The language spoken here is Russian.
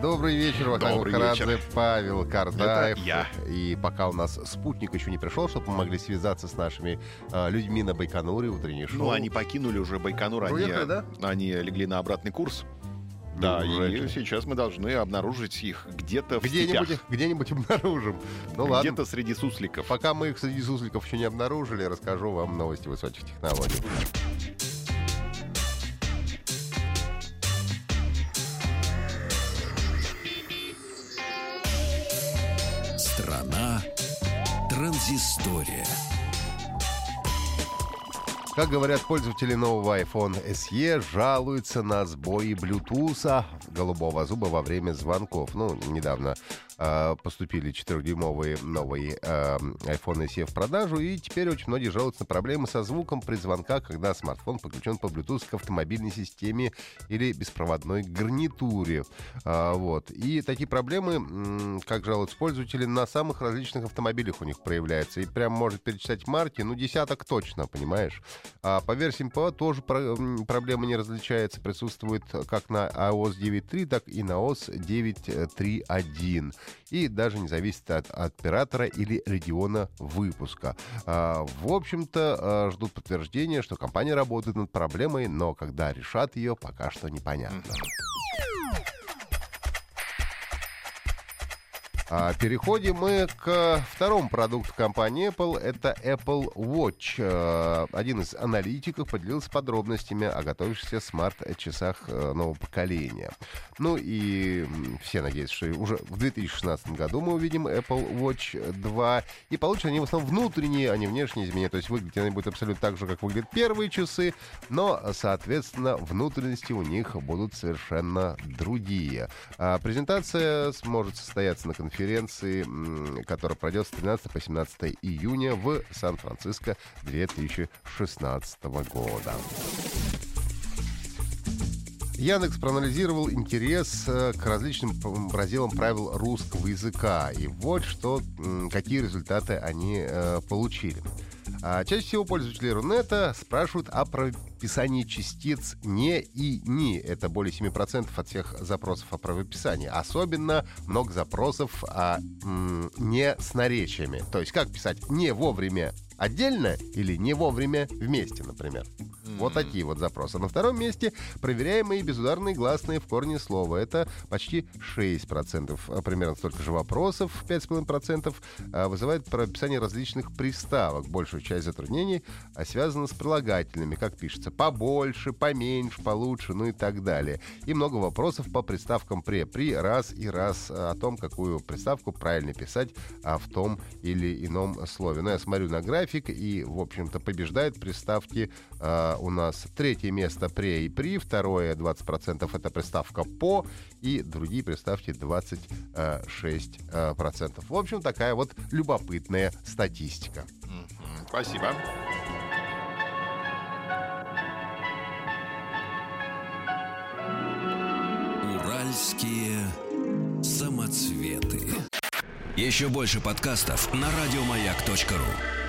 Добрый вечер, Вахтанг Добрый Махарадзе, вечер. Павел Кардаев. Это я. И пока у нас спутник еще не пришел, чтобы мы могли связаться с нашими а, людьми на Байконуре, утреннее шоу. Ну, они покинули уже Байконур, они, Уехали, да? они легли на обратный курс. Да, Неужели? и сейчас мы должны обнаружить их где-то в где-нибудь, степях. где-нибудь обнаружим. Ну ладно. Где-то среди сусликов. Пока мы их среди сусликов еще не обнаружили, расскажу вам новости высоких технологий. Транзистория. Как говорят пользователи нового iPhone SE, жалуются на сбои Bluetooth голубого зуба во время звонков. Ну, недавно э, поступили 4-дюймовые новые э, iPhone SE в продажу, и теперь очень многие жалуются на проблемы со звуком при звонках, когда смартфон подключен по Bluetooth к автомобильной системе или беспроводной гарнитуре. А, вот. И такие проблемы, как жалуются пользователи, на самых различных автомобилях у них проявляются. И прям может перечислять марки, ну, десяток точно, понимаешь? А по версии МПО тоже про- проблема не различается. Присутствует как на iOS 9.3, так и на iOS 9.3.1. И даже не зависит от, от оператора или региона выпуска. А, в общем-то, а, ждут подтверждения, что компания работает над проблемой, но когда решат ее, пока что непонятно. А, Переходим мы к второму продукту компании Apple. Это Apple Watch. Э, Один из аналитиков поделился подробностями о готовящихся смарт-часах э, нового поколения. Ну и все надеются, что уже в 2016 году мы увидим Apple Watch 2. И получат они в основном внутренние, а не внешние изменения. То есть выглядят они будут абсолютно так же, как выглядят первые часы, но, соответственно, внутренности у них будут совершенно другие. А Презентация сможет состояться на конференции, которая пройдет с 13 по 17 июня в Сан-Франциско 2016 года. Яндекс проанализировал интерес э, к различным разделам правил русского языка. И вот что, какие результаты они э, получили. А, чаще всего пользователи Рунета спрашивают о правописании частиц «не» и «ни». Это более 7% от всех запросов о правописании. Особенно много запросов о «не» с наречиями. То есть как писать «не вовремя» отдельно или не вовремя вместе, например. Вот такие вот запросы. На втором месте проверяемые безударные гласные в корне слова. Это почти 6%. А Примерно столько же вопросов, 5,5%, а, вызывает прописание различных приставок. Большую часть затруднений а, связана с прилагательными, как пишется, побольше, поменьше, получше, ну и так далее. И много вопросов по приставкам «пре», «при», «раз» и «раз» о том, какую приставку правильно писать а, в том или ином слове. Но я смотрю на график, и, в общем-то, побеждает приставки у нас третье место «пре» и «при», второе 20% это приставка «по», и другие приставки 26%. процентов. В общем, такая вот любопытная статистика. Спасибо. Уральские самоцветы. Еще больше подкастов на радиомаяк.ру.